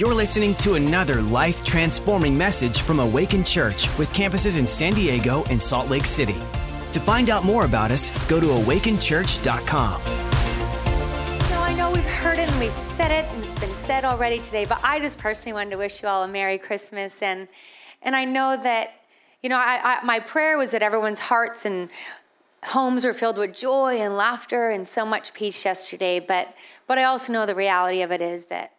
You're listening to another life transforming message from Awaken Church with campuses in San Diego and Salt Lake City. To find out more about us, go to awakenchurch.com. So I know we've heard it and we've said it and it's been said already today, but I just personally wanted to wish you all a Merry Christmas and and I know that you know I, I my prayer was that everyone's hearts and homes were filled with joy and laughter and so much peace yesterday, but but I also know the reality of it is that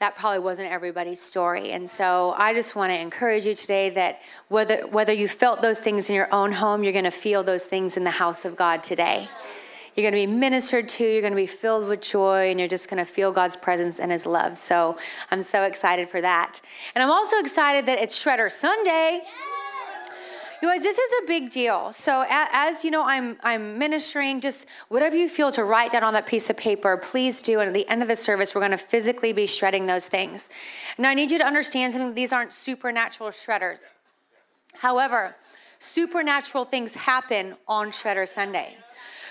that probably wasn't everybody's story. And so I just want to encourage you today that whether whether you felt those things in your own home, you're going to feel those things in the house of God today. You're going to be ministered to, you're going to be filled with joy, and you're just going to feel God's presence and His love. So I'm so excited for that. And I'm also excited that it's Shredder Sunday. You guys, this is a big deal. So as you know, I'm I'm ministering. Just whatever you feel to write down on that piece of paper, please do. And at the end of the service, we're going to physically be shredding those things. Now, I need you to understand something. These aren't supernatural shredders. However, supernatural things happen on Shredder Sunday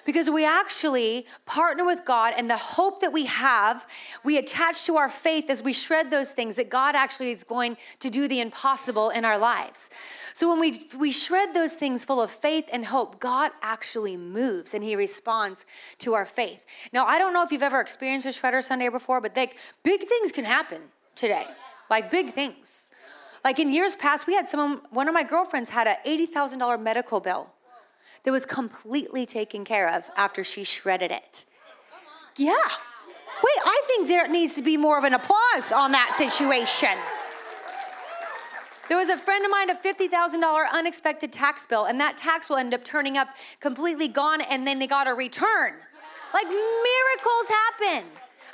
because we actually partner with God and the hope that we have, we attach to our faith as we shred those things that God actually is going to do the impossible in our lives. So when we, we shred those things full of faith and hope, God actually moves and he responds to our faith. Now, I don't know if you've ever experienced a shredder Sunday before, but they, big things can happen today, like big things. Like in years past, we had someone, one of my girlfriends had an $80,000 medical bill that was completely taken care of after she shredded it. Yeah. Wait, I think there needs to be more of an applause on that situation. There was a friend of mine, a $50,000 unexpected tax bill, and that tax will end up turning up completely gone, and then they got a return. Like miracles happen.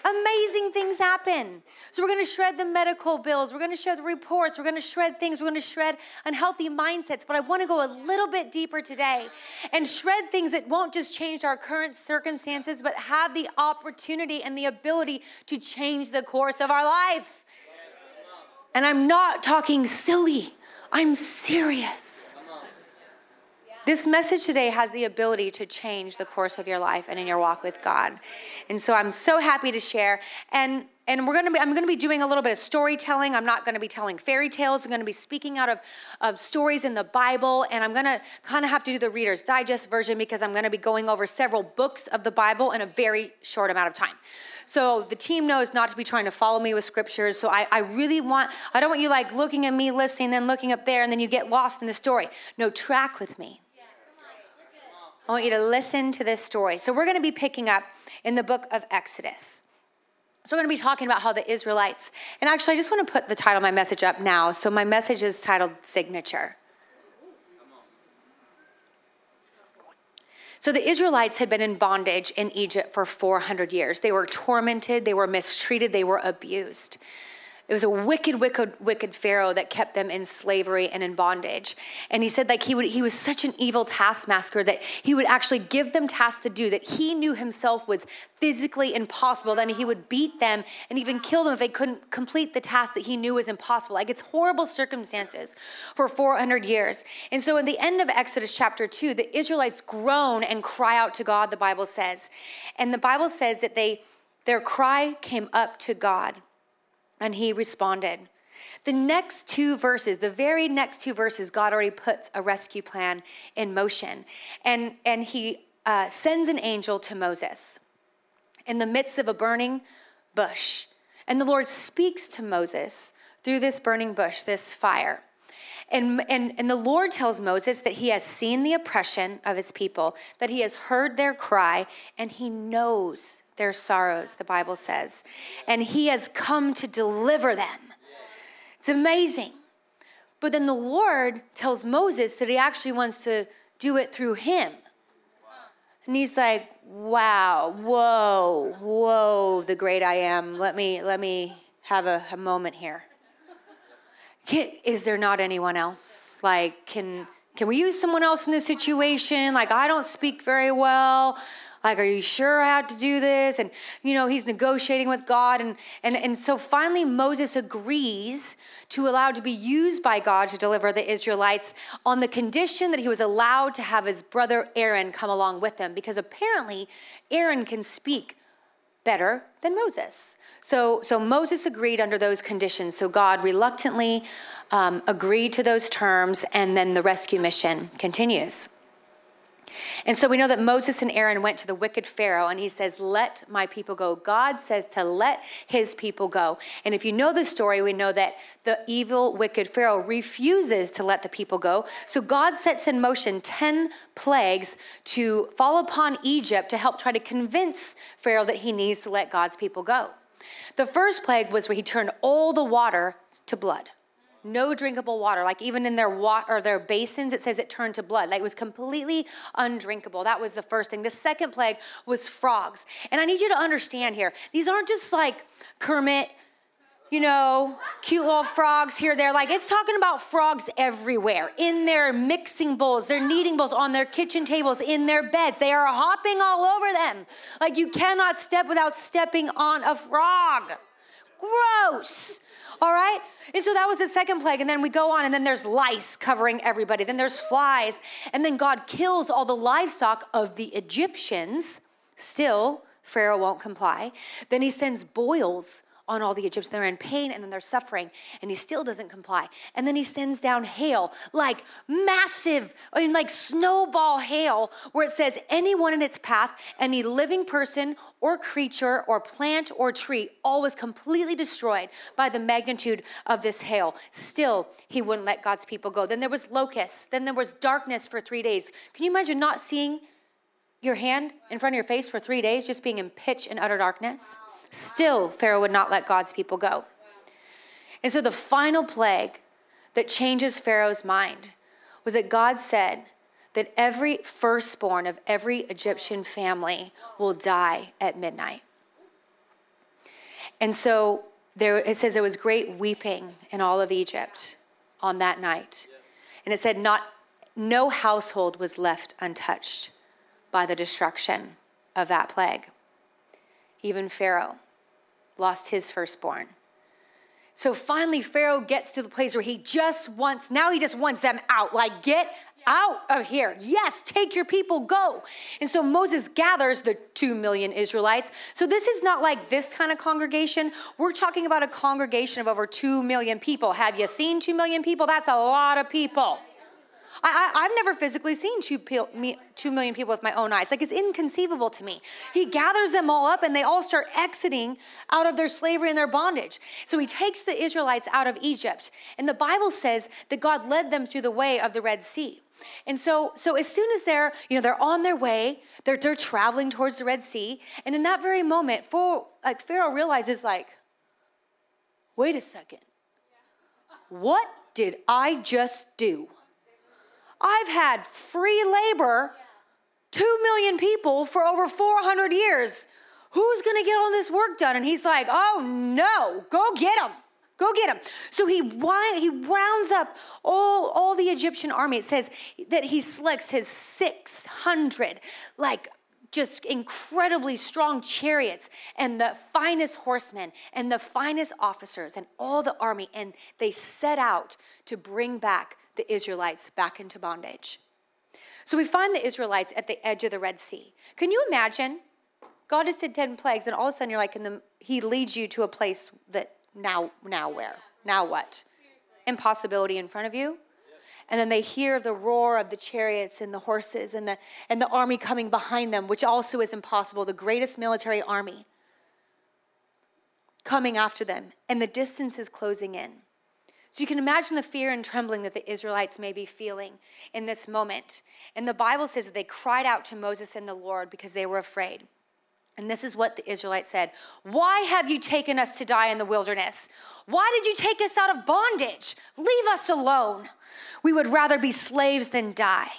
Amazing things happen. So we're going to shred the medical bills. We're going to shred the reports. We're going to shred things. We're going to shred unhealthy mindsets. But I want to go a little bit deeper today and shred things that won't just change our current circumstances, but have the opportunity and the ability to change the course of our life. And I'm not talking silly. I'm serious. This message today has the ability to change the course of your life and in your walk with God. And so I'm so happy to share. And and we're gonna be, I'm gonna be doing a little bit of storytelling. I'm not gonna be telling fairy tales. I'm gonna be speaking out of, of stories in the Bible, and I'm gonna kind of have to do the Reader's Digest version because I'm gonna be going over several books of the Bible in a very short amount of time. So the team knows not to be trying to follow me with scriptures. So I, I really want, I don't want you like looking at me, listening, then looking up there, and then you get lost in the story. No, track with me. I want you to listen to this story. So, we're going to be picking up in the book of Exodus. So, we're going to be talking about how the Israelites, and actually, I just want to put the title of my message up now. So, my message is titled Signature. So the Israelites had been in bondage in Egypt for 400 years. They were tormented, they were mistreated, they were abused. It was a wicked, wicked, wicked Pharaoh that kept them in slavery and in bondage. And he said, like, he would he was such an evil taskmaster that he would actually give them tasks to do that he knew himself was physically impossible. Then he would beat them and even kill them if they couldn't complete the task that he knew was impossible. Like it's horrible circumstances for 400 years. And so in the end of Exodus chapter 2, the Israelites groan and cry out to God, the Bible says. And the Bible says that they their cry came up to God. And he responded. The next two verses, the very next two verses, God already puts a rescue plan in motion. And, and he uh, sends an angel to Moses in the midst of a burning bush. And the Lord speaks to Moses through this burning bush, this fire. And, and, and the Lord tells Moses that he has seen the oppression of his people, that he has heard their cry, and he knows their sorrows, the Bible says. And he has come to deliver them. It's amazing. But then the Lord tells Moses that he actually wants to do it through him. And he's like, wow, whoa, whoa, the great I am. Let me, let me have a, a moment here. Is there not anyone else? Like, can, can we use someone else in this situation? Like, I don't speak very well like, are you sure I have to do this? And, you know, he's negotiating with God. And, and, and so finally, Moses agrees to allow to be used by God to deliver the Israelites on the condition that he was allowed to have his brother Aaron come along with him, because apparently Aaron can speak better than Moses. So, so Moses agreed under those conditions. So God reluctantly um, agreed to those terms, and then the rescue mission continues. And so we know that Moses and Aaron went to the wicked Pharaoh and he says, Let my people go. God says to let his people go. And if you know the story, we know that the evil, wicked Pharaoh refuses to let the people go. So God sets in motion 10 plagues to fall upon Egypt to help try to convince Pharaoh that he needs to let God's people go. The first plague was where he turned all the water to blood no drinkable water. Like even in their water or their basins, it says it turned to blood. Like it was completely undrinkable. That was the first thing. The second plague was frogs. And I need you to understand here, these aren't just like Kermit, you know, cute little frogs here, there. Like it's talking about frogs everywhere in their mixing bowls, their kneading bowls, on their kitchen tables, in their beds. They are hopping all over them. Like you cannot step without stepping on a frog. Gross. All right? And so that was the second plague. And then we go on, and then there's lice covering everybody. Then there's flies. And then God kills all the livestock of the Egyptians. Still, Pharaoh won't comply. Then he sends boils on all the Egyptians. They're in pain and then they're suffering, and he still doesn't comply. And then he sends down hail, like massive, I mean, like snowball hail, where it says, anyone in its path, any living person or creature or plant or tree, all was completely destroyed by the magnitude of this hail. Still, he wouldn't let God's people go. Then there was locusts. Then there was darkness for three days. Can you imagine not seeing your hand in front of your face for three days, just being in pitch and utter darkness? Still, Pharaoh would not let God's people go. And so the final plague that changes Pharaoh's mind was that God said that every firstborn of every Egyptian family will die at midnight. And so there, it says there was great weeping in all of Egypt on that night. And it said not no household was left untouched by the destruction of that plague. Even Pharaoh lost his firstborn. So finally, Pharaoh gets to the place where he just wants, now he just wants them out. Like, get out of here. Yes, take your people, go. And so Moses gathers the two million Israelites. So this is not like this kind of congregation. We're talking about a congregation of over two million people. Have you seen two million people? That's a lot of people. I, have never physically seen two, two million people with my own eyes. Like, it's inconceivable to me. He gathers them all up and they all start exiting out of their slavery and their bondage. So he takes the Israelites out of Egypt. And the Bible says that God led them through the way of the Red Sea. And so, so as soon as they're, you know, they're on their way, they're, they're traveling towards the Red Sea. And in that very moment, like Pharaoh realizes, like, wait a second. What did I just do? I've had free labor, two million people for over 400 years. Who's gonna get all this work done? And he's like, oh no, go get them. Go get him. So he, he rounds up all, all the Egyptian army. It says that he selects his 600, like just incredibly strong chariots and the finest horsemen and the finest officers and all the army. And they set out to bring back the Israelites back into bondage. So we find the Israelites at the edge of the Red Sea. Can you imagine? God has did 10 plagues, and all of a sudden you're like, the, He leads you to a place that now, now where? Now what? Impossibility in front of you. And then they hear the roar of the chariots and the horses and the, and the army coming behind them, which also is impossible, the greatest military army coming after them. And the distance is closing in. So you can imagine the fear and trembling that the Israelites may be feeling in this moment. And the Bible says that they cried out to Moses and the Lord because they were afraid. And this is what the Israelites said Why have you taken us to die in the wilderness? Why did you take us out of bondage? Leave us alone. We would rather be slaves than die.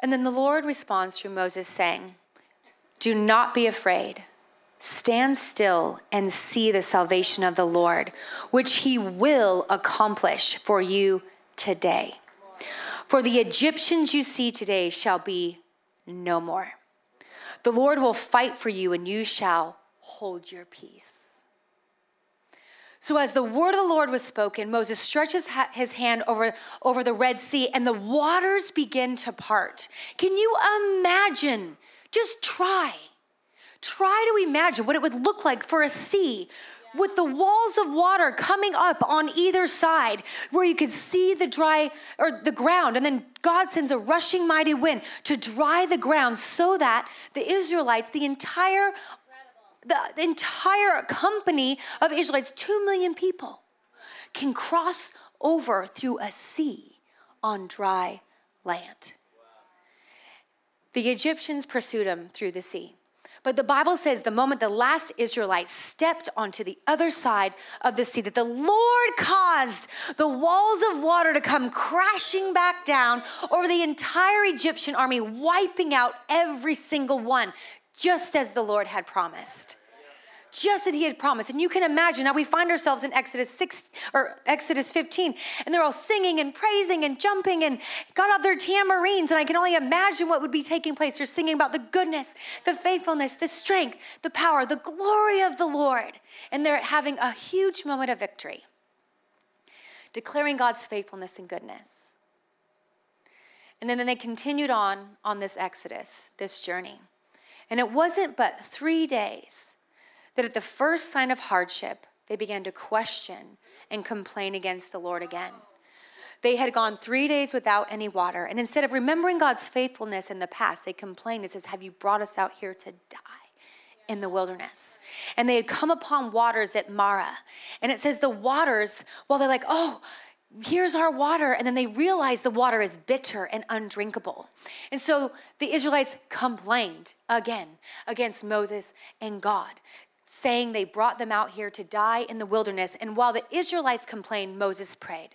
And then the Lord responds through Moses, saying, Do not be afraid. Stand still and see the salvation of the Lord, which he will accomplish for you today. For the Egyptians you see today shall be no more. The Lord will fight for you, and you shall hold your peace. So, as the word of the Lord was spoken, Moses stretches his hand over, over the Red Sea, and the waters begin to part. Can you imagine? Just try Try to imagine what it would look like for a sea with the walls of water coming up on either side where you could see the dry or the ground and then God sends a rushing mighty wind to dry the ground so that the Israelites the entire the, entire company of Israelites 2 million people can cross over through a sea on dry land. The Egyptians pursued him through the sea. But the Bible says the moment the last Israelite stepped onto the other side of the sea, that the Lord caused the walls of water to come crashing back down over the entire Egyptian army, wiping out every single one, just as the Lord had promised just as he had promised. And you can imagine now we find ourselves in Exodus 6 or Exodus 15, and they're all singing and praising and jumping and got out their tamarines. And I can only imagine what would be taking place. They're singing about the goodness, the faithfulness, the strength, the power, the glory of the Lord. And they're having a huge moment of victory, declaring God's faithfulness and goodness. And then, then they continued on on this Exodus, this journey. And it wasn't but three days that at the first sign of hardship, they began to question and complain against the Lord again. They had gone three days without any water, and instead of remembering God's faithfulness in the past, they complained and says, Have you brought us out here to die? in the wilderness. And they had come upon waters at Marah. And it says the waters, well, they're like, oh, here's our water. And then they realize the water is bitter and undrinkable. And so the Israelites complained again against Moses and God saying they brought them out here to die in the wilderness. And while the Israelites complained, Moses prayed.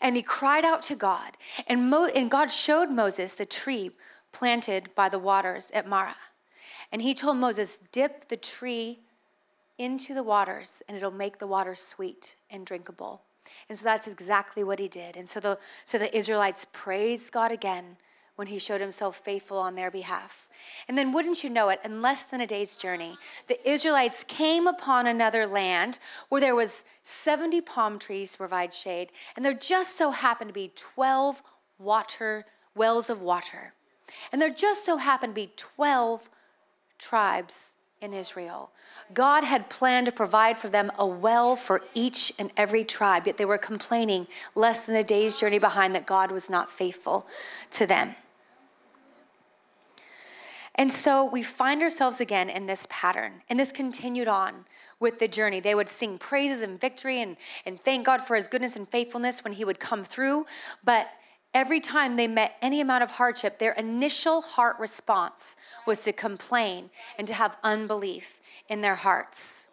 And he cried out to God. And, Mo- and God showed Moses the tree planted by the waters at Marah. And he told Moses, Dip the tree into the waters, and it'll make the water sweet and drinkable. And so that's exactly what he did. And so the, so the Israelites praised God again when he showed himself faithful on their behalf. And then, wouldn't you know it, in less than a day's journey, the Israelites came upon another land where there was 70 palm trees to provide shade, and there just so happened to be 12 water wells of water. And there just so happened to be 12 tribes in Israel. God had planned to provide for them a well for each and every tribe, yet they were complaining less than a day's journey behind that God was not faithful to them. And so we find ourselves again in this pattern. And this continued on with the journey. They would sing praises and victory and, and thank God for his goodness and faithfulness when he would come through. But every time they met any amount of hardship, their initial heart response was to complain and to have unbelief in their hearts.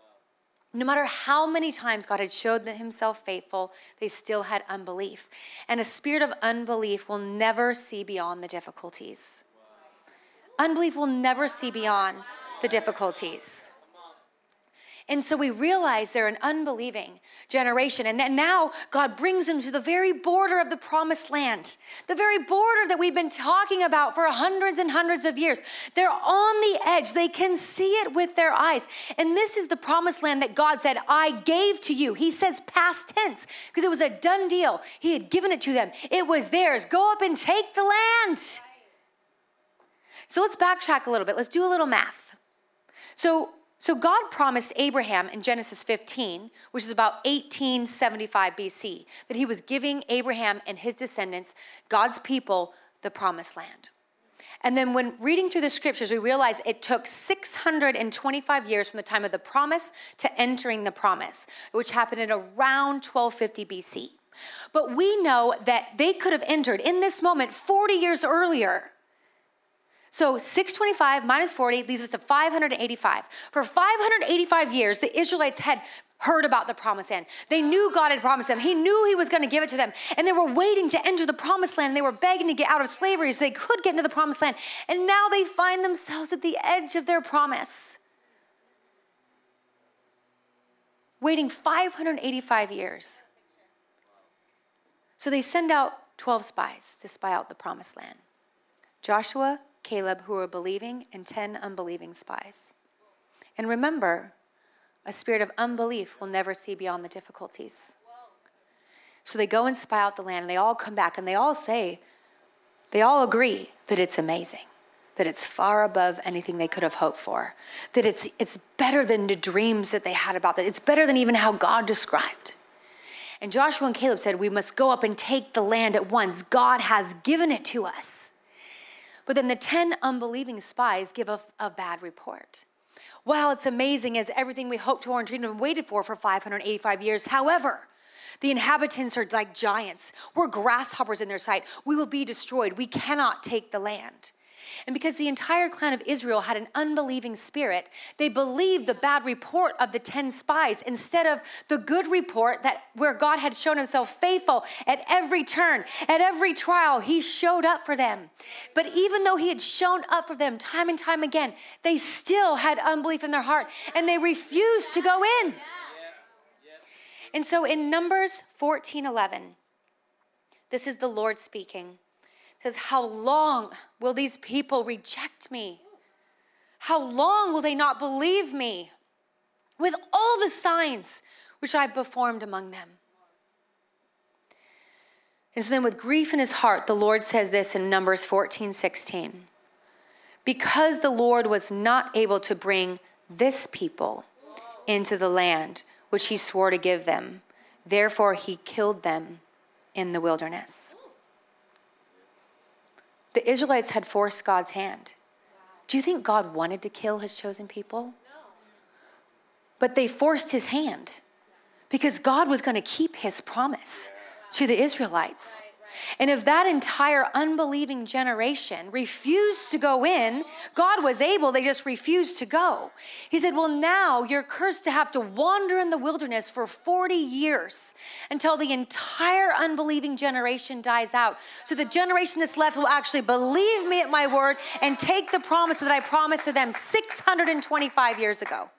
No matter how many times God had showed himself faithful, they still had unbelief. And a spirit of unbelief will never see beyond the difficulties. Unbelief will never see beyond the difficulties. And so we realize they're an unbelieving generation. And now God brings them to the very border of the promised land, the very border that we've been talking about for hundreds and hundreds of years. They're on the edge, they can see it with their eyes. And this is the promised land that God said, I gave to you. He says past tense because it was a done deal. He had given it to them, it was theirs. Go up and take the land. So let's backtrack a little bit. Let's do a little math. So, so God promised Abraham in Genesis 15, which is about 1875 BC, that he was giving Abraham and his descendants, God's people, the promised land. And then when reading through the scriptures, we realize it took 625 years from the time of the promise to entering the promise, which happened in around 1250 BC. But we know that they could have entered in this moment 40 years earlier so 625 minus 40 leaves us to 585. For 585 years, the Israelites had heard about the promised land. They knew God had promised them. He knew He was going to give it to them. And they were waiting to enter the promised land. They were begging to get out of slavery so they could get into the promised land. And now they find themselves at the edge of their promise. Waiting 585 years. So they send out 12 spies to spy out the promised land. Joshua, Caleb who were believing and 10 unbelieving spies. And remember, a spirit of unbelief will never see beyond the difficulties. So they go and spy out the land, and they all come back, and they all say, they all agree that it's amazing. that it's far above anything they could have hoped for, that it's, it's better than the dreams that they had about that, it's better than even how God described. And Joshua and Caleb said, We must go up and take the land at once. God has given it to us. But then the 10 unbelieving spies give a, a bad report. Wow, it's amazing as everything we hoped for and dreamed and waited for for 585 years. However, the inhabitants are like giants. We're grasshoppers in their sight. We will be destroyed. We cannot take the land. And because the entire clan of Israel had an unbelieving spirit, they believed the bad report of the 10 spies instead of the good report that where God had shown himself faithful at every turn, at every trial, he showed up for them. But even though he had shown up for them time and time again, they still had unbelief in their heart and they refused to go in. And so in Numbers 14 11, this is the Lord speaking. Says, How long will these people reject me? How long will they not believe me with all the signs which I performed among them? And so then, with grief in his heart, the Lord says this in Numbers 14 16. Because the Lord was not able to bring this people into the land which he swore to give them. Therefore, he killed them in the wilderness. The Israelites had forced God's hand. Do you think God wanted to kill his chosen people? No. But they forced his hand because God was going to keep his promise to the Israelites. And if that entire unbelieving generation refused to go in, God was able, they just refused to go. He said, Well, now you're cursed to have to wander in the wilderness for 40 years until the entire unbelieving generation dies out. So the generation that's left will actually believe me at my word and take the promise that I promised to them 625 years ago.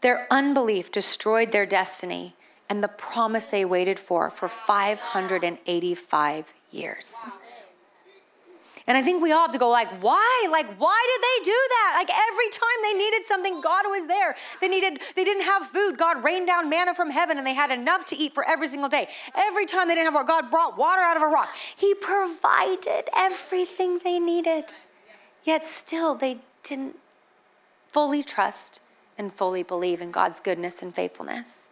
Their unbelief destroyed their destiny and the promise they waited for for 585 years. And I think we all have to go like, why? Like, why did they do that? Like every time they needed something, God was there. They needed, they didn't have food. God rained down manna from heaven and they had enough to eat for every single day. Every time they didn't have water, God brought water out of a rock. He provided everything they needed. Yet still they didn't fully trust and fully believe in God's goodness and faithfulness.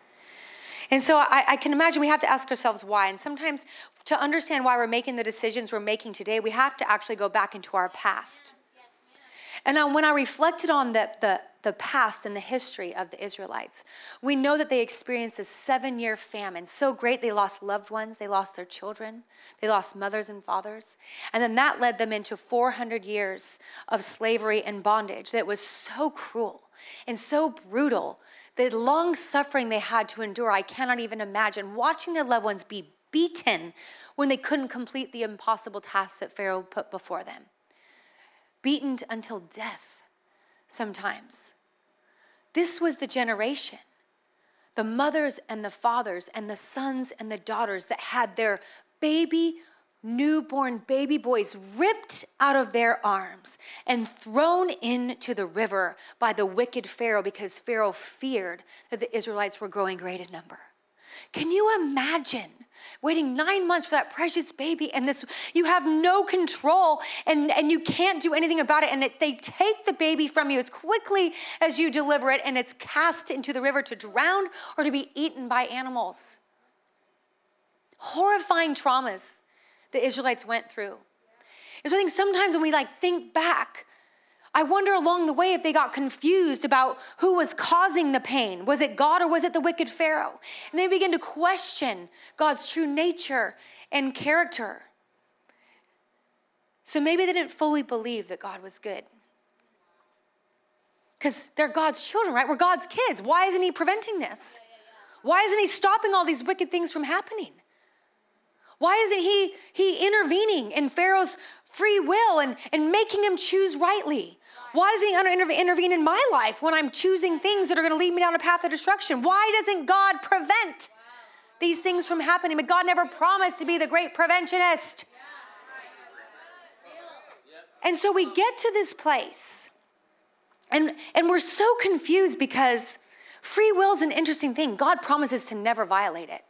And so I, I, can imagine we have to ask ourselves why. And sometimes to understand why we're making the decisions we're making today, we have to actually go back into our past. And when I reflected on the, the, the past and the history of the Israelites, we know that they experienced a seven year famine. So great, they lost loved ones, they lost their children, they lost mothers and fathers. And then that led them into 400 years of slavery and bondage that was so cruel and so brutal the long suffering they had to endure, I cannot even imagine. Watching their loved ones be beaten when they couldn't complete the impossible tasks that Pharaoh put before them, beaten until death sometimes. This was the generation, the mothers and the fathers, and the sons and the daughters that had their baby newborn baby boys ripped out of their arms and thrown into the river by the wicked Pharaoh because Pharaoh feared that the Israelites were growing great in number. Can you imagine waiting nine months for that precious baby and this you have no control and, and you can't do anything about it and it, they take the baby from you as quickly as you deliver it and it's cast into the river to drown or to be eaten by animals horrifying traumas the Israelites went through. And so I think sometimes when we like think back, I wonder along the way if they got confused about who was causing the pain. Was it God or was it the wicked Pharaoh? And they begin to question God's true nature and character. So maybe they didn't fully believe that God was good. Because they're God's children, right? We're God's kids. Why isn't He preventing this? Why isn't He stopping all these wicked things from happening? Why isn't he, he intervening in Pharaoh's free will and, and making him choose rightly? Why doesn't he intervene in my life when I'm choosing things that are going to lead me down a path of destruction? Why doesn't God prevent these things from happening? But God never promised to be the great preventionist. And so we get to this place, and, and we're so confused because free will is an interesting thing. God promises to never violate it.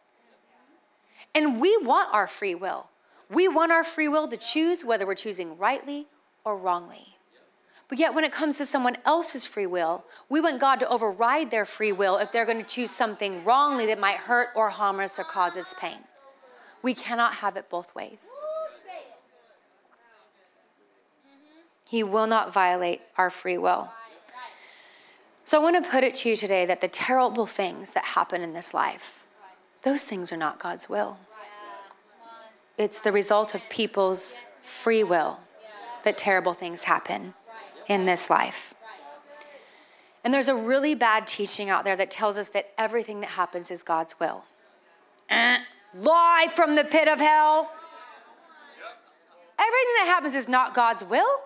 And we want our free will. We want our free will to choose whether we're choosing rightly or wrongly. But yet, when it comes to someone else's free will, we want God to override their free will if they're going to choose something wrongly that might hurt or harm us or cause us pain. We cannot have it both ways. He will not violate our free will. So I want to put it to you today that the terrible things that happen in this life, those things are not God's will. It's the result of people's free will that terrible things happen in this life. And there's a really bad teaching out there that tells us that everything that happens is God's will. Eh, lie from the pit of hell. Everything that happens is not God's will.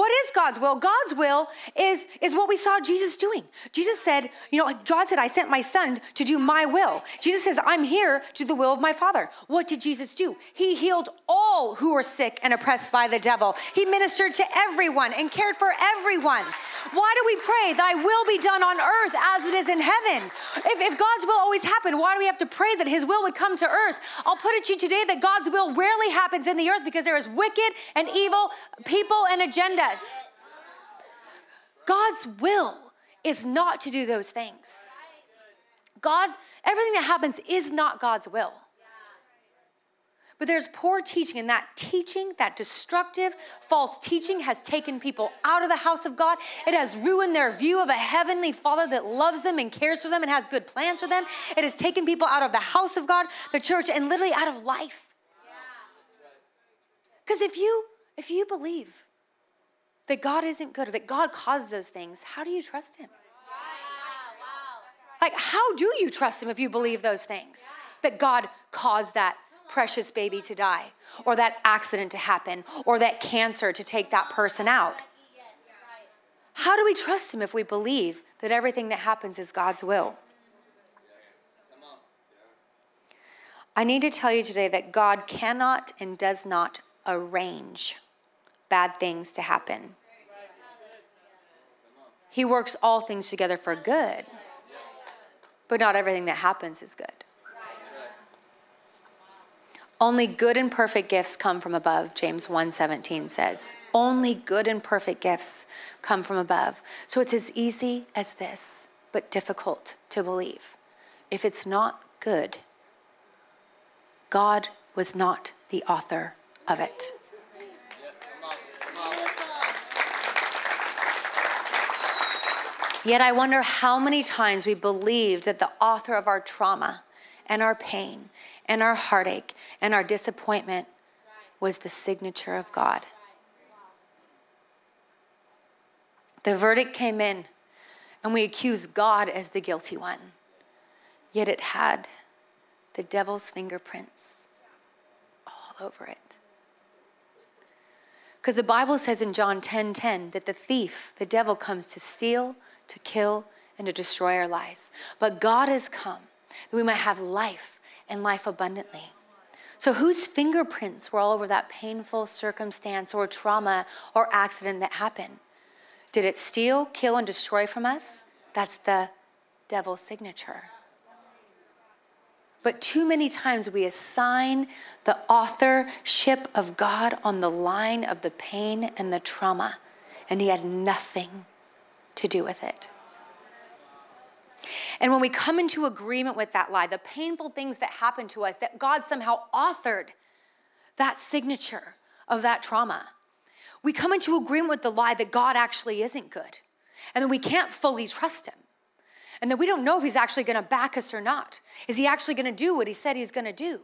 What is God's will? God's will is, is what we saw Jesus doing. Jesus said, you know, God said, I sent my son to do my will. Jesus says, I'm here to do the will of my Father. What did Jesus do? He healed all who were sick and oppressed by the devil. He ministered to everyone and cared for everyone. Why do we pray, Thy will be done on earth as it is in heaven? If, if God's will always happen, why do we have to pray that His will would come to earth? I'll put it to you today that God's will rarely happens in the earth because there is wicked and evil people and agendas. God's will is not to do those things. God, everything that happens is not God's will. But there's poor teaching, and that teaching, that destructive, false teaching, has taken people out of the house of God. It has ruined their view of a heavenly Father that loves them and cares for them and has good plans for them. It has taken people out of the house of God, the church, and literally out of life. Because if you if you believe that God isn't good or that God caused those things, how do you trust Him? Like, how do you trust Him if you believe those things? That God caused that precious baby to die, or that accident to happen, or that cancer to take that person out. How do we trust Him if we believe that everything that happens is God's will? I need to tell you today that God cannot and does not arrange bad things to happen. He works all things together for good, but not everything that happens is good. Only good and perfect gifts come from above, James 1:17 says. Only good and perfect gifts come from above. So it's as easy as this, but difficult to believe. If it's not good, God was not the author of it. Yet I wonder how many times we believed that the author of our trauma and our pain and our heartache and our disappointment was the signature of God. The verdict came in, and we accused God as the guilty one. Yet it had the devil's fingerprints all over it. Because the Bible says in John 10 10 that the thief, the devil, comes to steal, to kill, and to destroy our lives. But God has come that we might have life and life abundantly. So, whose fingerprints were all over that painful circumstance or trauma or accident that happened? Did it steal, kill, and destroy from us? That's the devil's signature. But too many times we assign the authorship of God on the line of the pain and the trauma, and He had nothing to do with it. And when we come into agreement with that lie, the painful things that happen to us, that God somehow authored that signature of that trauma, we come into agreement with the lie that God actually isn't good. And then we can't fully trust Him. And then we don't know if He's actually gonna back us or not. Is He actually gonna do what He said He's gonna do?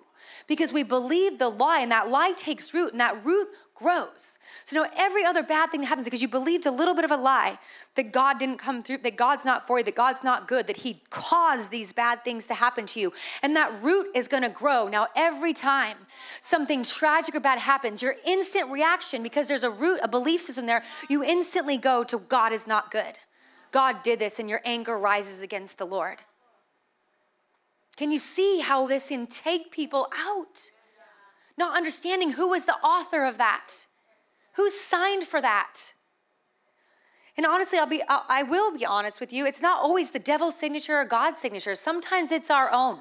Because we believe the lie, and that lie takes root, and that root grows. So now every other bad thing that happens because you believed a little bit of a lie that God didn't come through, that God's not for you, that God's not good, that He caused these bad things to happen to you. And that root is gonna grow. Now, every time something tragic or bad happens, your instant reaction, because there's a root, a belief system there, you instantly go to God is not good. God did this, and your anger rises against the Lord. Can you see how this can take people out? not understanding who was the author of that, who signed for that. And honestly, I'll be, I will be honest with you. It's not always the devil's signature or God's signature. Sometimes it's our own.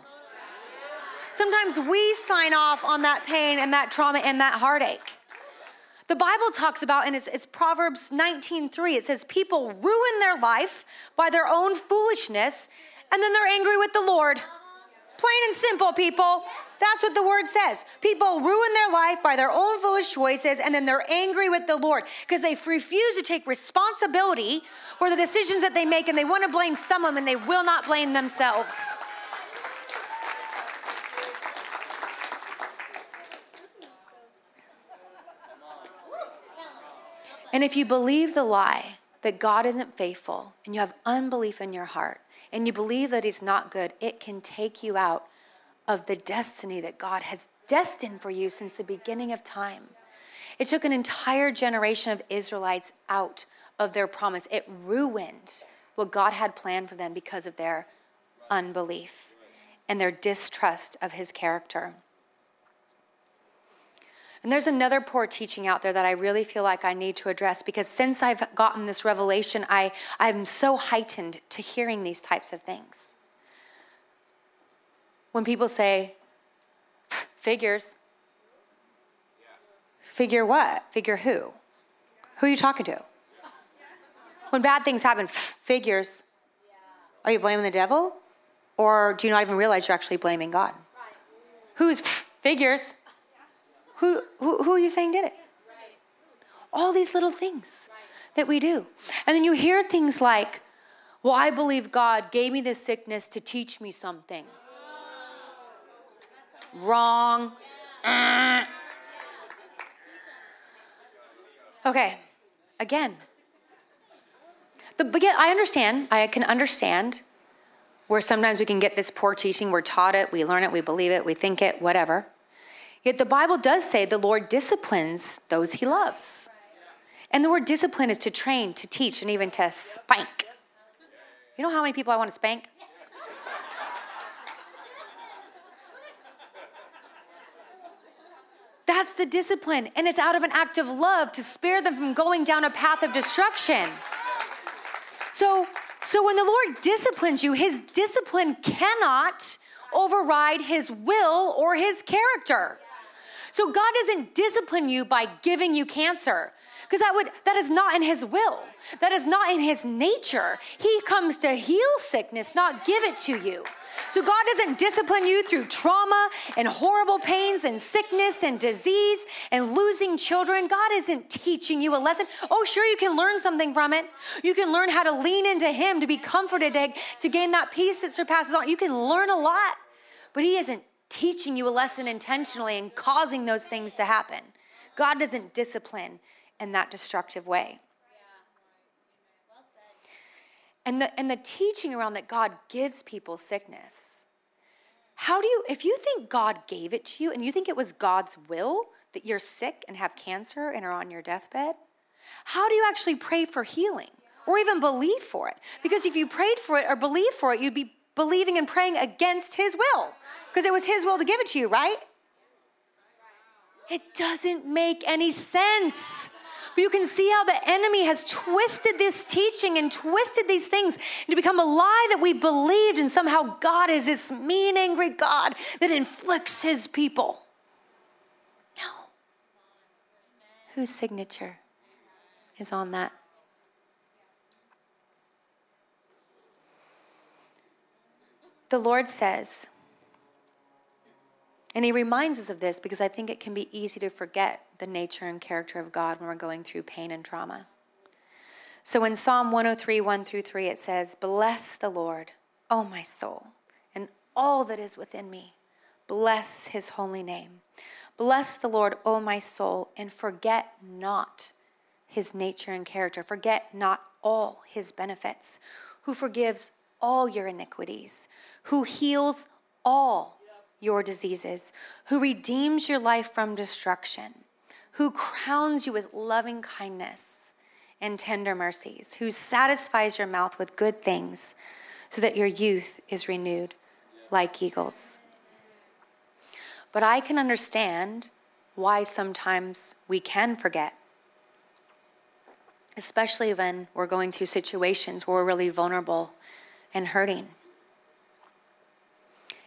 Sometimes we sign off on that pain and that trauma and that heartache. The Bible talks about, and it's, it's Proverbs 19:3. It says, People ruin their life by their own foolishness, and then they're angry with the Lord. Plain and simple, people. That's what the word says. People ruin their life by their own foolish choices, and then they're angry with the Lord because they refuse to take responsibility for the decisions that they make, and they want to blame someone, and they will not blame themselves. And if you believe the lie that God isn't faithful and you have unbelief in your heart and you believe that He's not good, it can take you out of the destiny that God has destined for you since the beginning of time. It took an entire generation of Israelites out of their promise. It ruined what God had planned for them because of their unbelief and their distrust of His character. And there's another poor teaching out there that I really feel like I need to address because since I've gotten this revelation, I, I'm so heightened to hearing these types of things. When people say, figures, figure what? Figure who? Who are you talking to? When bad things happen, figures. Are you blaming the devil? Or do you not even realize you're actually blaming God? Who's figures? Who, who, are you saying did it? All these little things that we do. And then you hear things like, well, I believe God gave me this sickness to teach me something. Wrong. Uh. Okay, again. The, but I understand, I can understand where sometimes we can get this poor teaching. We're taught it, we learn it, we believe it, we think it, whatever. Yet the Bible does say the Lord disciplines those he loves. And the word discipline is to train, to teach, and even to spank. You know how many people I want to spank? That's the discipline. And it's out of an act of love to spare them from going down a path of destruction. So, so when the Lord disciplines you, his discipline cannot override his will or his character. So God doesn't discipline you by giving you cancer because that would that is not in his will. That is not in his nature. He comes to heal sickness, not give it to you. So God doesn't discipline you through trauma and horrible pains and sickness and disease and losing children. God isn't teaching you a lesson. Oh, sure, you can learn something from it. You can learn how to lean into Him to be comforted, to, to gain that peace that surpasses all. You can learn a lot, but He isn't teaching you a lesson intentionally and causing those things to happen. God doesn't discipline in that destructive way. And the, and the teaching around that God gives people sickness. How do you, if you think God gave it to you and you think it was God's will that you're sick and have cancer and are on your deathbed, how do you actually pray for healing or even believe for it? Because if you prayed for it or believed for it, you'd be believing and praying against His will because it was His will to give it to you, right? It doesn't make any sense. But you can see how the enemy has twisted this teaching and twisted these things to become a lie that we believed, and somehow God is this mean, angry God that inflicts his people. No. Whose signature is on that? The Lord says, and He reminds us of this because I think it can be easy to forget the nature and character of God when we're going through pain and trauma. So in Psalm 103, 1 through 3, it says, Bless the Lord, O my soul, and all that is within me. Bless his holy name. Bless the Lord, O my soul, and forget not his nature and character. Forget not all his benefits, who forgives all your iniquities, who heals all your diseases, who redeems your life from destruction, who crowns you with loving kindness and tender mercies, who satisfies your mouth with good things so that your youth is renewed like eagles. But I can understand why sometimes we can forget, especially when we're going through situations where we're really vulnerable and hurting.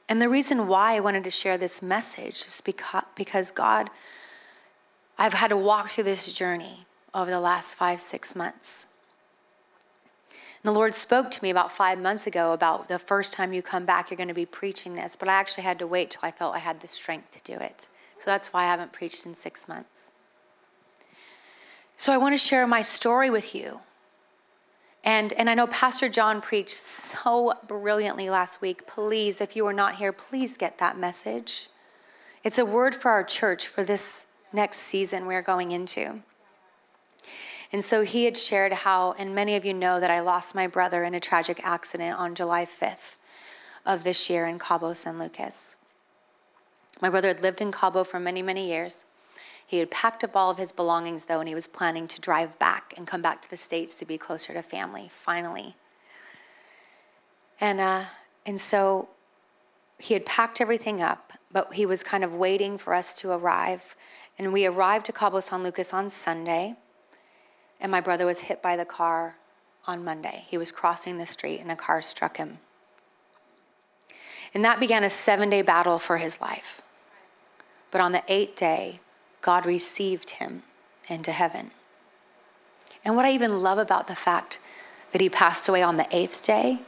And the reason why I wanted to share this message is because, God, I've had to walk through this journey over the last five, six months. And the Lord spoke to me about five months ago about the first time you come back, you're going to be preaching this. But I actually had to wait till I felt I had the strength to do it. So that's why I haven't preached in six months. So I want to share my story with you. And, and I know Pastor John preached so brilliantly last week. Please, if you are not here, please get that message. It's a word for our church for this next season we're going into. And so he had shared how, and many of you know that I lost my brother in a tragic accident on July 5th of this year in Cabo San Lucas. My brother had lived in Cabo for many, many years. He had packed up all of his belongings, though, and he was planning to drive back and come back to the States to be closer to family, finally. And, uh, and so he had packed everything up, but he was kind of waiting for us to arrive. And we arrived to Cabo San Lucas on Sunday and my brother was hit by the car on Monday. He was crossing the street and a car struck him. And that began a seven day battle for his life. But on the eighth day, God received him into heaven. And what I even love about the fact that he passed away on the eighth day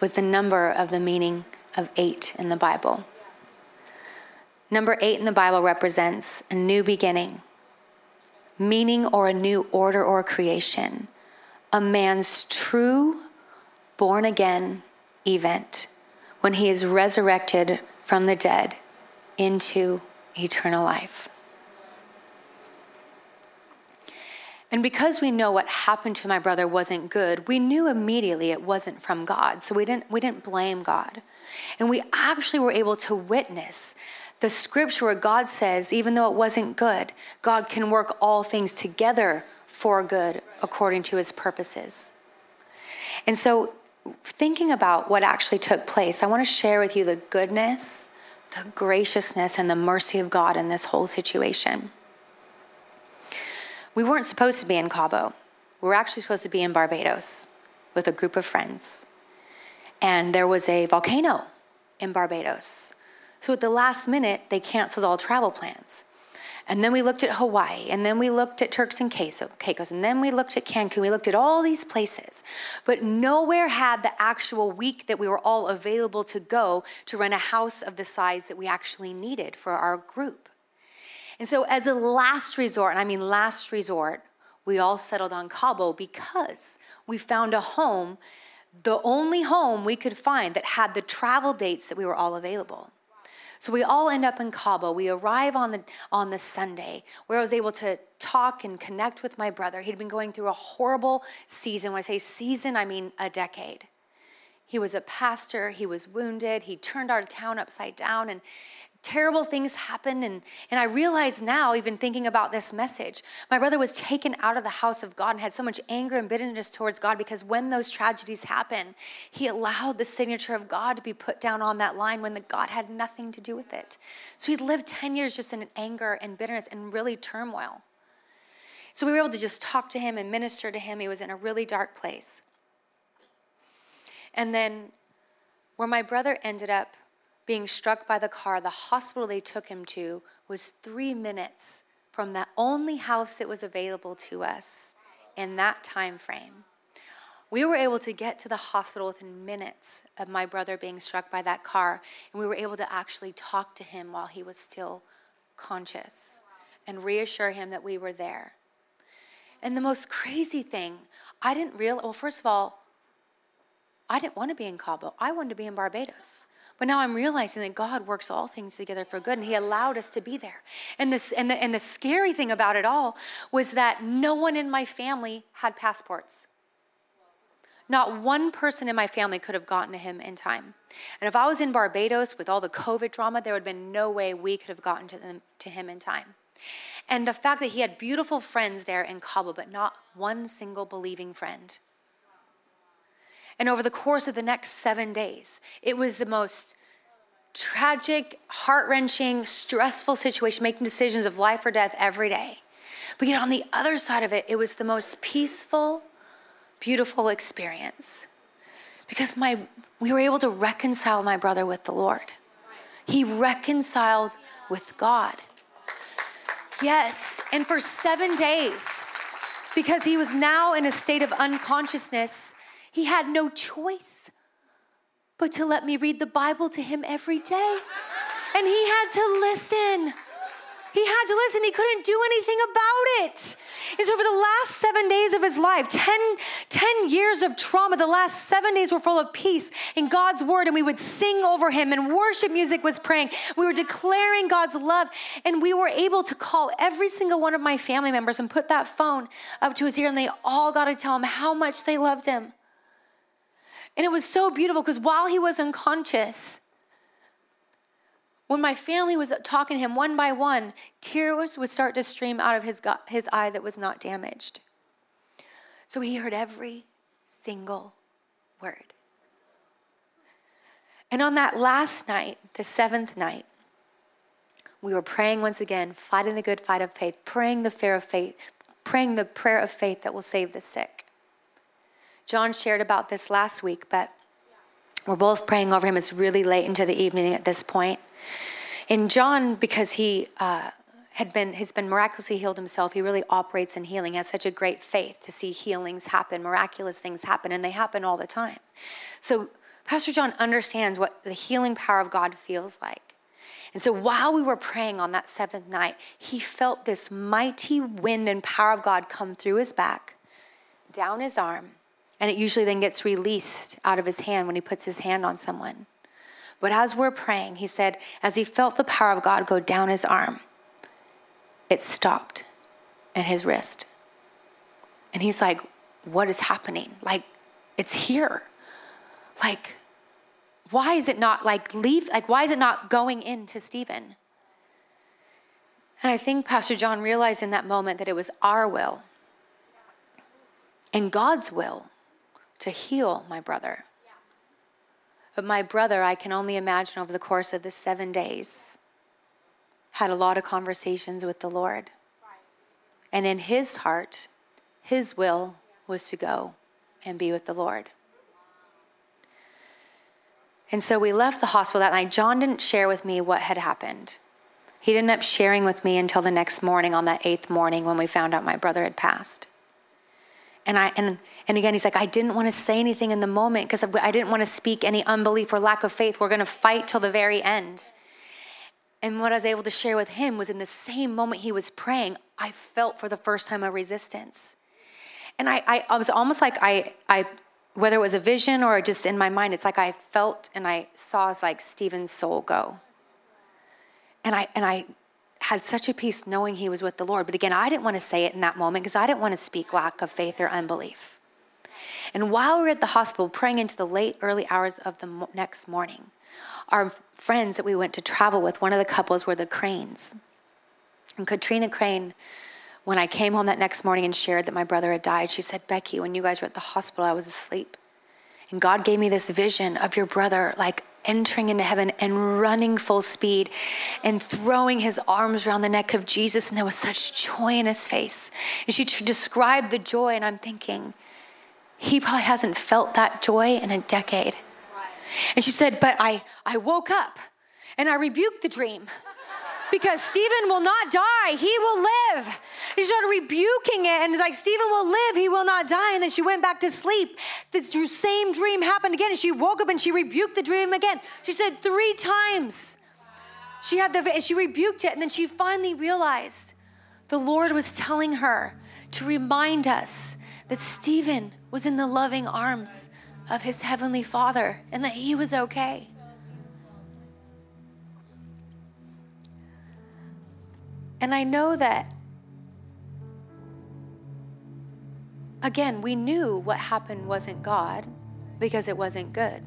was the number of the meaning of eight in the Bible. Number eight in the Bible represents a new beginning, meaning or a new order or creation, a man's true born again event when he is resurrected from the dead into eternal life. And because we know what happened to my brother wasn't good, we knew immediately it wasn't from God. So we didn't, we didn't blame God. And we actually were able to witness the scripture where God says, even though it wasn't good, God can work all things together for good according to his purposes. And so, thinking about what actually took place, I want to share with you the goodness, the graciousness, and the mercy of God in this whole situation. We weren't supposed to be in Cabo. We were actually supposed to be in Barbados with a group of friends. And there was a volcano in Barbados. So at the last minute, they canceled all travel plans. And then we looked at Hawaii, and then we looked at Turks and Caicos, and then we looked at Cancun. We looked at all these places, but nowhere had the actual week that we were all available to go to rent a house of the size that we actually needed for our group. And so, as a last resort, and I mean last resort, we all settled on Cabo because we found a home, the only home we could find that had the travel dates that we were all available. So we all end up in Cabo. We arrive on the on the Sunday where I was able to talk and connect with my brother. He'd been going through a horrible season. When I say season, I mean a decade. He was a pastor, he was wounded, he turned our town upside down and terrible things happened and, and i realize now even thinking about this message my brother was taken out of the house of god and had so much anger and bitterness towards god because when those tragedies happened he allowed the signature of god to be put down on that line when the god had nothing to do with it. So he lived 10 years just in anger and bitterness and really turmoil. So we were able to just talk to him and minister to him. He was in a really dark place. And then where my brother ended up being struck by the car, the hospital they took him to was three minutes from the only house that was available to us in that time frame. We were able to get to the hospital within minutes of my brother being struck by that car, and we were able to actually talk to him while he was still conscious and reassure him that we were there. And the most crazy thing, I didn't realize, well, first of all, I didn't want to be in Cabo. I wanted to be in Barbados. But now I'm realizing that God works all things together for good, and He allowed us to be there. And, this, and, the, and the scary thing about it all was that no one in my family had passports. Not one person in my family could have gotten to him in time. And if I was in Barbados with all the COVID drama, there would have been no way we could have gotten to, them, to him in time. And the fact that he had beautiful friends there in Cabo, but not one single believing friend. And over the course of the next seven days, it was the most tragic, heart wrenching, stressful situation, making decisions of life or death every day. But yet, on the other side of it, it was the most peaceful, beautiful experience because my, we were able to reconcile my brother with the Lord. He reconciled with God. Yes, and for seven days, because he was now in a state of unconsciousness, he had no choice but to let me read the Bible to him every day. And he had to listen. He had to listen. He couldn't do anything about it. And so, for the last seven days of his life, 10, 10 years of trauma, the last seven days were full of peace in God's word. And we would sing over him, and worship music was praying. We were declaring God's love. And we were able to call every single one of my family members and put that phone up to his ear, and they all got to tell him how much they loved him. And it was so beautiful because while he was unconscious, when my family was talking to him one by one, tears would start to stream out of his, gut, his eye that was not damaged. So he heard every single word. And on that last night, the seventh night, we were praying once again, fighting the good fight of faith, praying the prayer of faith, praying the prayer of faith that will save the sick. John shared about this last week, but we're both praying over him. It's really late into the evening at this point. In John, because he uh, had been has been miraculously healed himself, he really operates in healing. Has such a great faith to see healings happen, miraculous things happen, and they happen all the time. So Pastor John understands what the healing power of God feels like. And so while we were praying on that seventh night, he felt this mighty wind and power of God come through his back, down his arm, and it usually then gets released out of his hand when he puts his hand on someone. But as we're praying, he said, as he felt the power of God go down his arm, it stopped at his wrist. And he's like, What is happening? Like, it's here. Like, why is it not like leave? Like, why is it not going into Stephen? And I think Pastor John realized in that moment that it was our will and God's will to heal my brother. But my brother, I can only imagine over the course of the seven days, had a lot of conversations with the Lord. And in his heart, his will was to go and be with the Lord. And so we left the hospital that night. John didn't share with me what had happened. He didn't end up sharing with me until the next morning, on that eighth morning, when we found out my brother had passed. And I and and again, he's like, I didn't want to say anything in the moment because I didn't want to speak any unbelief or lack of faith. We're going to fight till the very end. And what I was able to share with him was in the same moment he was praying, I felt for the first time a resistance. And I, I, I was almost like I, I, whether it was a vision or just in my mind, it's like I felt and I saw like Stephen's soul go. And I, and I had such a peace knowing he was with the Lord. But again, I didn't want to say it in that moment because I didn't want to speak lack of faith or unbelief. And while we were at the hospital praying into the late, early hours of the next morning, our friends that we went to travel with, one of the couples were the Cranes. And Katrina Crane, when I came home that next morning and shared that my brother had died, she said, Becky, when you guys were at the hospital, I was asleep. And God gave me this vision of your brother, like entering into heaven and running full speed and throwing his arms around the neck of Jesus. And there was such joy in his face. And she described the joy, and I'm thinking, he probably hasn't felt that joy in a decade. And she said, But I, I woke up and I rebuked the dream because Stephen will not die, he will live. She started rebuking it and it's like, Stephen will live, he will not die. And then she went back to sleep. The same dream happened again, and she woke up and she rebuked the dream again. She said three times. She had the and she rebuked it, and then she finally realized the Lord was telling her to remind us that Stephen was in the loving arms of his heavenly father and that he was okay. And I know that, again, we knew what happened wasn't God because it wasn't good.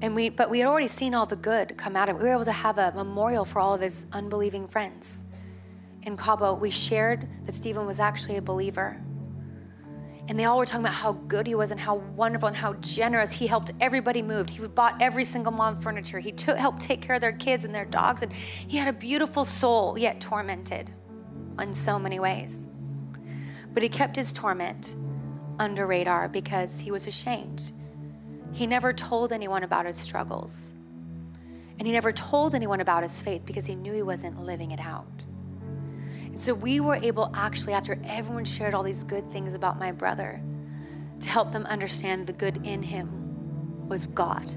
And we, but we had already seen all the good come out of it. We were able to have a memorial for all of his unbelieving friends. In Cabo, we shared that Stephen was actually a believer. And they all were talking about how good he was and how wonderful and how generous. He helped everybody move. He bought every single mom furniture. He took, helped take care of their kids and their dogs. And he had a beautiful soul, yet tormented in so many ways. But he kept his torment under radar because he was ashamed. He never told anyone about his struggles. And he never told anyone about his faith because he knew he wasn't living it out. And so we were able, actually, after everyone shared all these good things about my brother, to help them understand the good in him was God.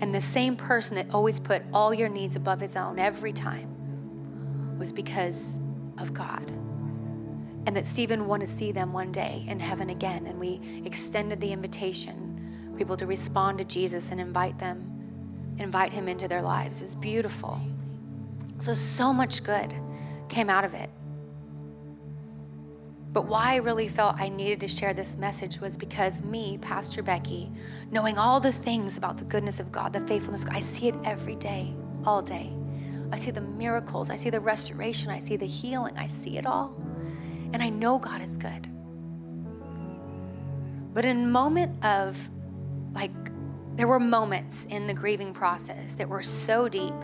And the same person that always put all your needs above his own every time was because of God. And that Stephen wanted to see them one day in heaven again. And we extended the invitation people to respond to Jesus and invite them, invite him into their lives. It was beautiful. So, so much good came out of it. But why I really felt I needed to share this message was because me, Pastor Becky, knowing all the things about the goodness of God, the faithfulness, I see it every day, all day. I see the miracles, I see the restoration, I see the healing, I see it all. And I know God is good. But in moment of like, there were moments in the grieving process that were so deep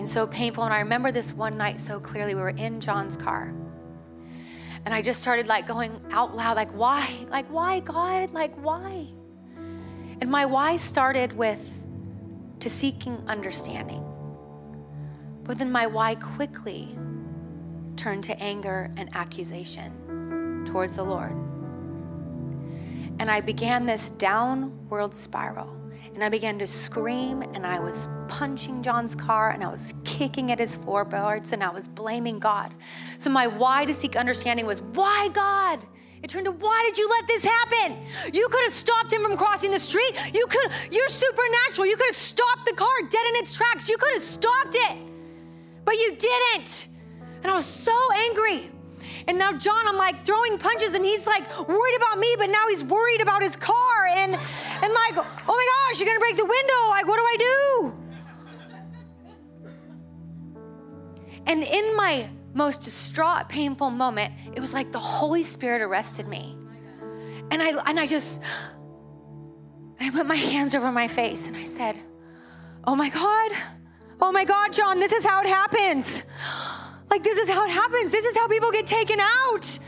and so painful. And I remember this one night so clearly. We were in John's car and I just started like going out loud, like, why? Like, why, God? Like, why? And my why started with to seeking understanding. But then my why quickly turned to anger and accusation towards the Lord. And I began this downward spiral and I began to scream, and I was punching John's car, and I was kicking at his floorboards, and I was blaming God. So, my why to seek understanding was, Why, God? It turned to, Why did you let this happen? You could have stopped him from crossing the street. You could, you're supernatural. You could have stopped the car dead in its tracks. You could have stopped it, but you didn't. And I was so angry. And now John, I'm like throwing punches, and he's like worried about me, but now he's worried about his car. And and like, oh my gosh, you're gonna break the window. Like, what do I do? And in my most distraught, painful moment, it was like the Holy Spirit arrested me. And I and I just and I put my hands over my face and I said, Oh my God, oh my God, John, this is how it happens. Like, this is how it happens. This is how people get taken out.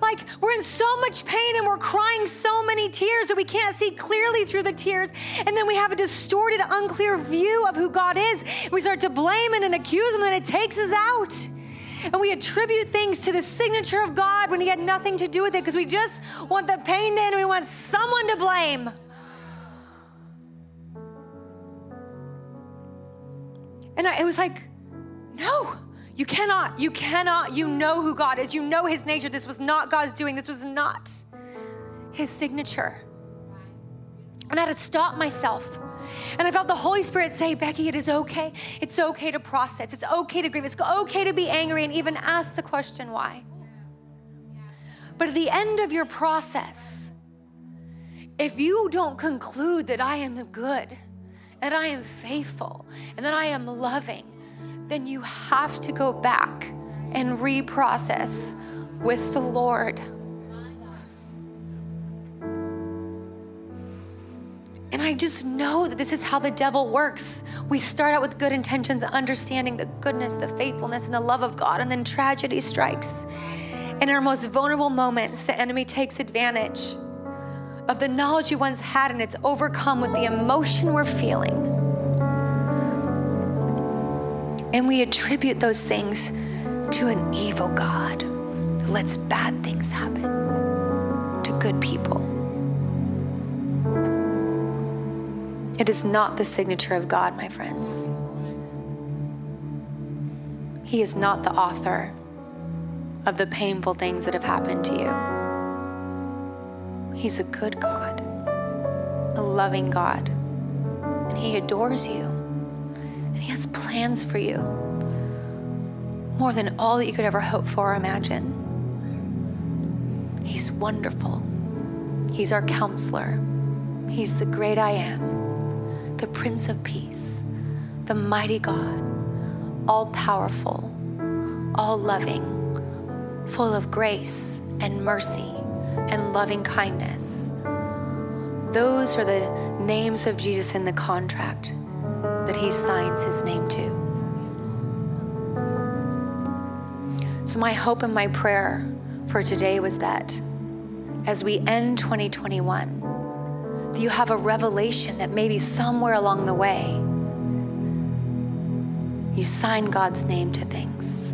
Like, we're in so much pain and we're crying so many tears that we can't see clearly through the tears. And then we have a distorted, unclear view of who God is. We start to blame Him and accuse Him, and it takes us out. And we attribute things to the signature of God when He had nothing to do with it because we just want the pain to end and we want someone to blame. And I, it was like, no. You cannot, you cannot, you know who God is. You know his nature. This was not God's doing. This was not his signature. And I had to stop myself. And I felt the Holy Spirit say, Becky, it is okay. It's okay to process. It's okay to grieve. It's okay to be angry and even ask the question why. But at the end of your process, if you don't conclude that I am good, and I am faithful, and that I am loving, then you have to go back and reprocess with the Lord. And I just know that this is how the devil works. We start out with good intentions, understanding the goodness, the faithfulness, and the love of God, and then tragedy strikes. In our most vulnerable moments, the enemy takes advantage of the knowledge we once had, and it's overcome with the emotion we're feeling. And we attribute those things to an evil God that lets bad things happen to good people. It is not the signature of God, my friends. He is not the author of the painful things that have happened to you. He's a good God, a loving God, and He adores you. He has plans for you more than all that you could ever hope for or imagine. He's wonderful. He's our counselor. He's the great I am, the Prince of Peace, the mighty God, all powerful, all loving, full of grace and mercy and loving kindness. Those are the names of Jesus in the contract that he signs his name to. So, my hope and my prayer for today was that as we end 2021, that you have a revelation that maybe somewhere along the way You sign God's name to things.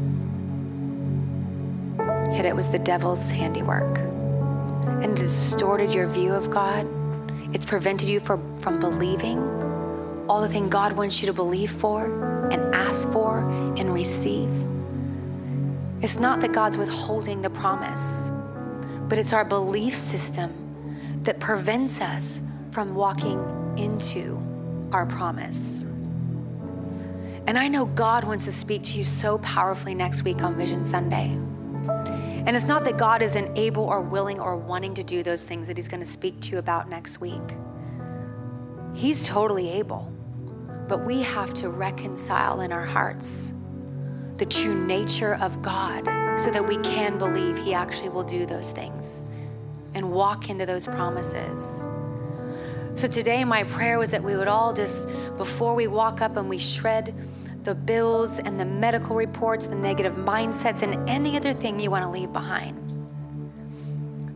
Yet it was the devil's handiwork. And distorted your view of God. It's prevented you from, from believing all the thing God wants you to believe for and ask for and receive. It's not that God's withholding the promise, but it's our belief system that prevents us from walking into our promise. And I know God wants to speak to you so powerfully next week on Vision Sunday. And it's not that God isn't able or willing or wanting to do those things that He's going to speak to you about next week. He's totally able. But we have to reconcile in our hearts the true nature of God so that we can believe He actually will do those things and walk into those promises. So today, my prayer was that we would all just, before we walk up and we shred the bills and the medical reports, the negative mindsets, and any other thing you want to leave behind,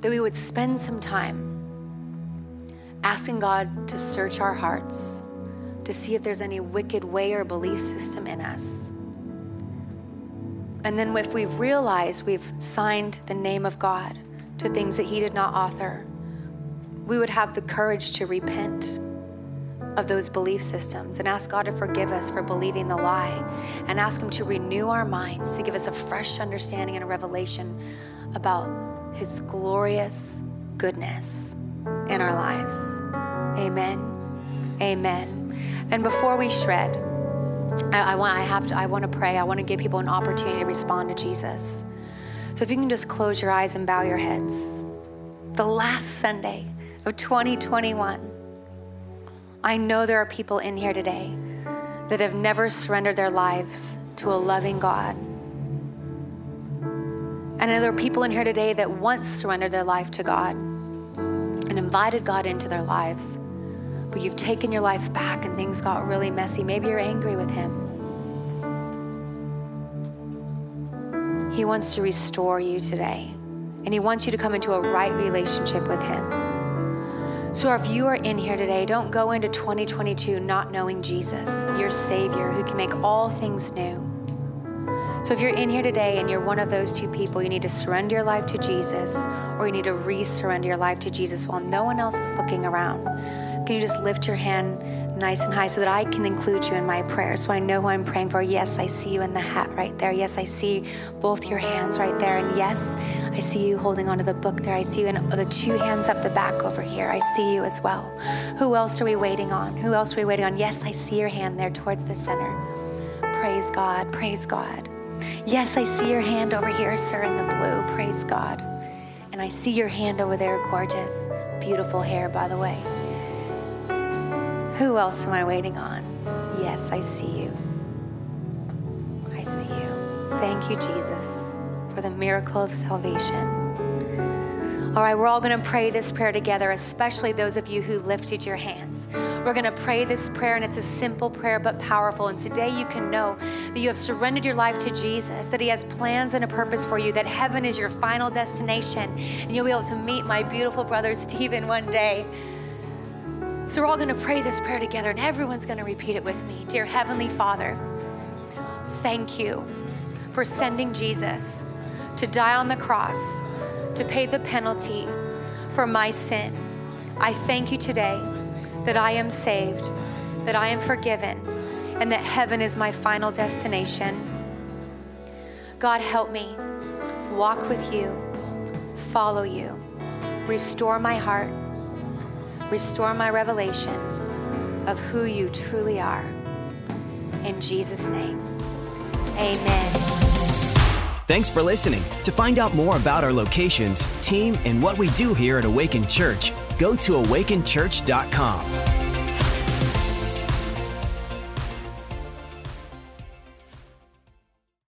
that we would spend some time asking God to search our hearts to see if there's any wicked way or belief system in us. And then, if we've realized we've signed the name of God to things that He did not author, we would have the courage to repent of those belief systems and ask God to forgive us for believing the lie and ask Him to renew our minds, to give us a fresh understanding and a revelation about His glorious goodness in our lives. Amen. Amen. And before we shred, I, I, want I have to I want to pray. I want to give people an opportunity to respond to Jesus. So if you can just close your eyes and bow your heads. The last Sunday of 2021. I know there are people in here today that have never surrendered their lives to a loving God. And there are people in here today that once surrendered their life to God and invited God into their lives but you've taken your life back and things got really messy. Maybe you're angry with Him. He wants to restore you today, and He wants you to come into a right relationship with Him. So, if you are in here today, don't go into 2022 not knowing Jesus, your Savior, who can make all things new. So, if you're in here today and you're one of those two people, you need to surrender your life to Jesus, or you need to re surrender your life to Jesus while no one else is looking around can you just lift your hand nice and high so that I can include you in my prayer so I know who I'm praying for? Yes, I see you in the hat right there. Yes, I see both your hands right there. And yes, I see you holding onto the book there. I see you in the two hands up the back over here. I see you as well. Who else are we waiting on? Who else are we waiting on? Yes, I see your hand there towards the center. Praise God. Praise God. Yes, I see your hand over here, sir, in the blue. Praise God. And I see your hand over there, gorgeous. Beautiful hair, by the way. Who else am I waiting on? Yes, I see you. I see you. Thank you, Jesus, for the miracle of salvation. All right, we're all going to pray this prayer together, especially those of you who lifted your hands. We're going to pray this prayer, and it's a simple prayer but powerful. And today you can know that you have surrendered your life to Jesus, that He has plans and a purpose for you, that heaven is your final destination, and you'll be able to meet my beautiful brother Stephen one day. So we're all going to pray this prayer together, and everyone's going to repeat it with me. Dear Heavenly Father, thank you for sending Jesus to die on the cross to pay the penalty for my sin. I thank you today that I am saved, that I am forgiven, and that heaven is my final destination. God, help me walk with you, follow you, restore my heart Restore my revelation of who you truly are. In Jesus' name, amen. Thanks for listening. To find out more about our locations, team, and what we do here at Awaken Church, go to awakenchurch.com.